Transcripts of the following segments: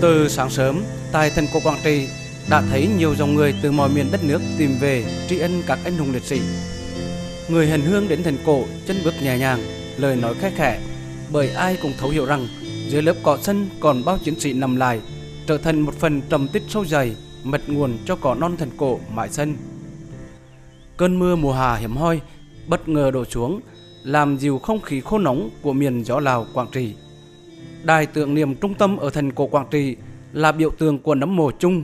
Từ sáng sớm, tại thành cổ Quảng Trị đã thấy nhiều dòng người từ mọi miền đất nước tìm về tri ân các anh hùng liệt sĩ. Người hành hương đến thành cổ chân bước nhẹ nhàng, lời nói khẽ khẽ, bởi ai cũng thấu hiểu rằng dưới lớp cỏ sân còn bao chiến sĩ nằm lại, trở thành một phần trầm tích sâu dày, mật nguồn cho cỏ non thành cổ mãi xanh. Cơn mưa mùa hạ hiểm hoi bất ngờ đổ xuống, làm dịu không khí khô nóng của miền gió Lào Quảng Trị. Đài tưởng niệm trung tâm ở thành cổ Quảng Trị là biểu tượng của nấm mồ chung,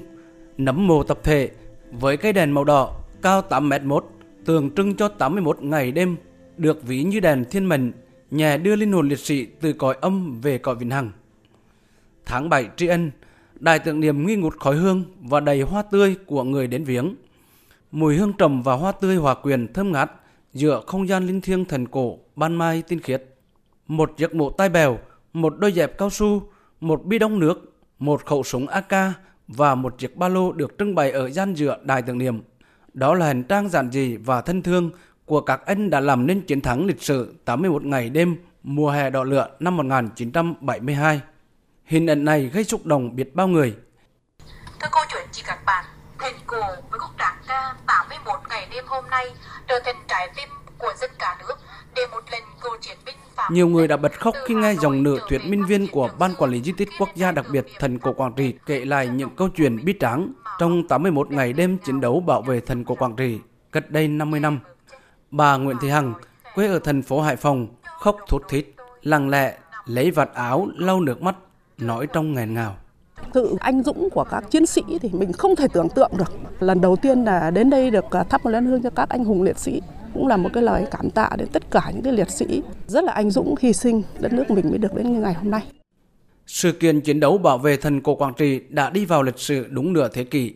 nấm mồ tập thể với cây đèn màu đỏ cao 8 mét một tượng trưng cho 81 ngày đêm được ví như đèn thiên mệnh nhà đưa linh hồn liệt sĩ từ cõi âm về cõi vĩnh hằng. Tháng 7 tri ân, đài tưởng niệm nghi ngút khói hương và đầy hoa tươi của người đến viếng. Mùi hương trầm và hoa tươi hòa quyền thơm ngát giữa không gian linh thiêng thần cổ ban mai tinh khiết. Một giấc mộ tai bèo, một đôi dẹp cao su, một bi đông nước, một khẩu súng AK và một chiếc ba lô được trưng bày ở gian dựa đài tưởng niệm. Đó là hành trang giản dị và thân thương của các anh đã làm nên chiến thắng lịch sử 81 ngày đêm mùa hè đỏ lửa năm 1972. Hình ảnh này gây xúc động biết bao người. Thưa cô chuyện chị các bạn, thành cổ với quốc đảng ca 81 ngày đêm hôm nay trở thành trái tim của dân cả nước để một lần cựu chiến binh phạm Nhiều người đã bật khóc khi nghe dòng nữ thuyết minh viên của Ban Quản lý Di tích Quốc gia đặc biệt Thần Cổ Quảng Trị kể lại những câu chuyện bi tráng trong 81 ngày đêm chiến đấu bảo vệ Thần Cổ Quảng Trị cách đây 50 năm. Bà Nguyễn Thị Hằng, quê ở thành phố Hải Phòng, khóc thút thít, lặng lẽ lấy vạt áo lau nước mắt, nói trong nghẹn ngào. Sự anh dũng của các chiến sĩ thì mình không thể tưởng tượng được. Lần đầu tiên là đến đây được à, thắp một nén hương cho các anh hùng liệt sĩ cũng là một cái lời cảm tạ đến tất cả những cái liệt sĩ rất là anh dũng hy sinh đất nước mình mới được đến như ngày hôm nay. Sự kiện chiến đấu bảo vệ thần cổ Quảng Trị đã đi vào lịch sử đúng nửa thế kỷ.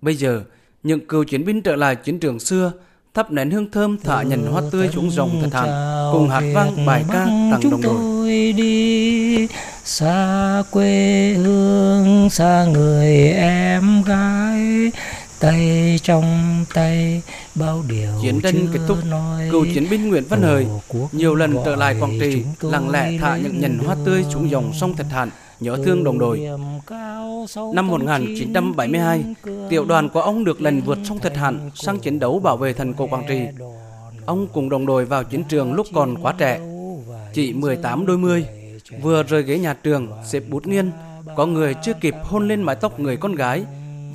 Bây giờ, những cựu chiến binh trở lại chiến trường xưa, thắp nén hương thơm thả nhận hoa tươi xuống dòng thật hạn, cùng hát vang bài ca tặng đồng đội. tôi đi xa quê hương xa người em gái tay trong tay bao điều Chiến tranh kết thúc, nói. cựu chiến binh Nguyễn Văn Hời nhiều lần trở lại Quảng Trị, lặng lẽ thả những nhành hoa tươi xuống dòng sông Thạch Hạn, nhớ thương đồng đội. Năm trong 1972, chính tiểu đoàn của ông được lần vượt sông Thạch Hạn sang chiến đấu bảo vệ thần cổ Quảng Trị. Ông cùng đồng đội vào chiến trường lúc còn quá trẻ, chỉ 18 đôi mươi, vừa rời ghế nhà trường, xếp bút nghiên, có người chưa kịp hôn lên mái tóc người con gái,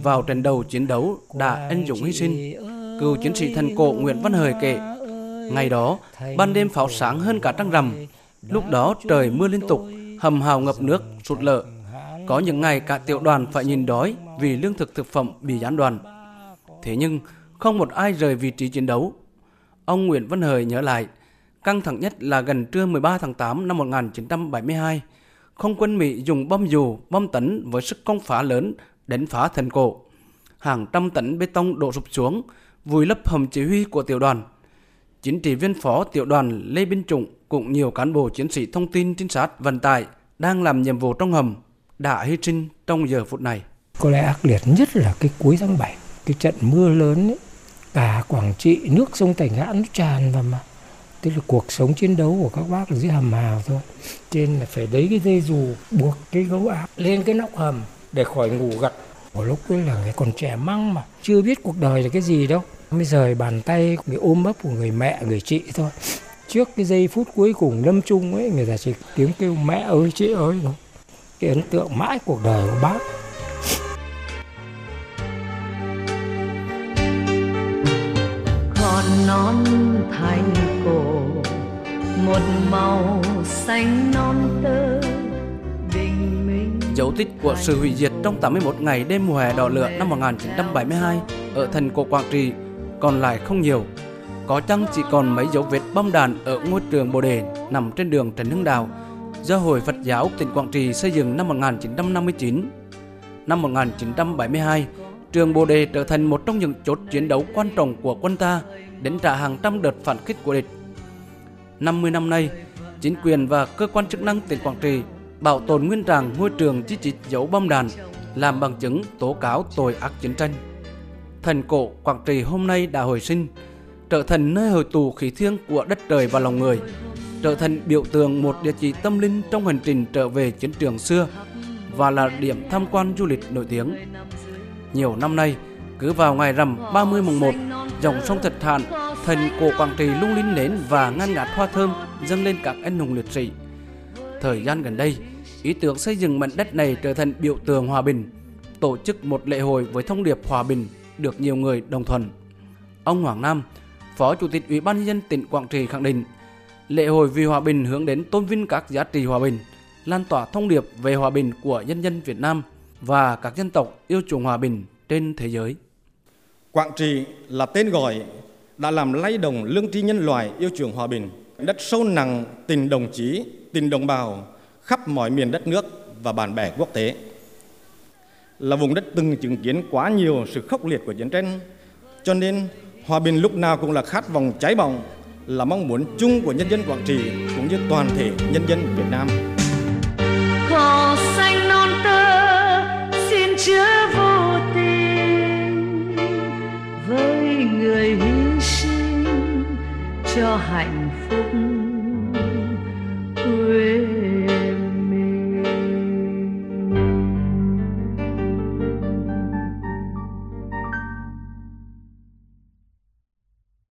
vào trận đầu chiến đấu đã anh dũng hy sinh. Cựu chiến sĩ thần cổ Nguyễn Văn Hời kể, ngày đó, ban đêm pháo sáng hơn cả trăng rằm, lúc đó trời mưa liên tục, hầm hào ngập nước, sụt lở. Có những ngày cả tiểu đoàn phải nhìn đói vì lương thực thực phẩm bị gián đoạn. Thế nhưng, không một ai rời vị trí chiến đấu. Ông Nguyễn Văn Hời nhớ lại, căng thẳng nhất là gần trưa 13 tháng 8 năm 1972, không quân Mỹ dùng bom dù, bom tấn với sức công phá lớn đánh phá thành cổ. Hàng trăm tấn bê tông đổ sụp xuống, vùi lấp hầm chỉ huy của tiểu đoàn. Chính trị viên phó tiểu đoàn Lê Binh Trụng cùng nhiều cán bộ chiến sĩ thông tin trinh sát vận tải đang làm nhiệm vụ trong hầm đã hy sinh trong giờ phút này. có lẽ ác liệt nhất là cái cuối tháng 7 cái trận mưa lớn ấy, cả Quảng Trị nước sông Thành Hãn nó tràn vào mà tức là cuộc sống chiến đấu của các bác ở dưới hầm hào thôi trên là phải lấy cái dây dù buộc cái gấu áo lên cái nóc hầm để khỏi ngủ gật. Một lúc ấy là người còn trẻ măng mà chưa biết cuộc đời là cái gì đâu. Bây giờ bàn tay người ôm ấp của người mẹ người chị thôi. Trước cái giây phút cuối cùng lâm chung ấy người ta chỉ tiếng kêu mẹ ơi chị ơi! thôi. Cái ấn tượng mãi cuộc đời của bác. Còn non thành cổ một màu xanh non minh Dấu tích của sự hủy diệt trong 81 ngày đêm mùa hè đỏ lửa năm 1972 ở thành cổ Quảng Trị còn lại không nhiều. Có chăng chỉ còn mấy dấu vết bom đạn ở ngôi trường Bồ Đề nằm trên đường Trần Hưng Đạo do Hội Phật giáo tỉnh Quảng Trị xây dựng năm 1959. Năm 1972, trường Bồ Đề trở thành một trong những chốt chiến đấu quan trọng của quân ta đánh trả hàng trăm đợt phản kích của địch. 50 năm nay, chính quyền và cơ quan chức năng tỉnh Quảng Trị bảo tồn nguyên trạng ngôi trường di trị dấu bom đạn làm bằng chứng tố cáo tội ác chiến tranh. Thành cổ Quảng Trị hôm nay đã hồi sinh, trở thành nơi hồi tù khí thiêng của đất trời và lòng người, trở thành biểu tượng một địa chỉ tâm linh trong hành trình trở về chiến trường xưa và là điểm tham quan du lịch nổi tiếng. Nhiều năm nay, cứ vào ngày rằm 30 mùng 1, dòng sông Thạch Hạn, thành cổ Quảng Trị lung linh nến và ngăn ngạt hoa thơm dâng lên các anh hùng liệt sĩ. Thời gian gần đây, ý tưởng xây dựng mảnh đất này trở thành biểu tượng hòa bình, tổ chức một lễ hội với thông điệp hòa bình được nhiều người đồng thuận. Ông Hoàng Nam, Phó Chủ tịch Ủy ban nhân dân tỉnh Quảng Trị khẳng định, lễ hội vì hòa bình hướng đến tôn vinh các giá trị hòa bình, lan tỏa thông điệp về hòa bình của nhân dân Việt Nam và các dân tộc yêu chuộng hòa bình trên thế giới. Quảng Trị là tên gọi đã làm lay động lương tri nhân loại yêu chuộng hòa bình, đất sâu nặng tình đồng chí, tình đồng bào khắp mọi miền đất nước và bạn bè quốc tế. Là vùng đất từng chứng kiến quá nhiều sự khốc liệt của chiến tranh, cho nên hòa bình lúc nào cũng là khát vọng cháy bỏng, là mong muốn chung của nhân dân Quảng Trị cũng như toàn thể nhân dân Việt Nam. cỏ xanh non tơ xin chứa vô tình với người hy sinh cho hạnh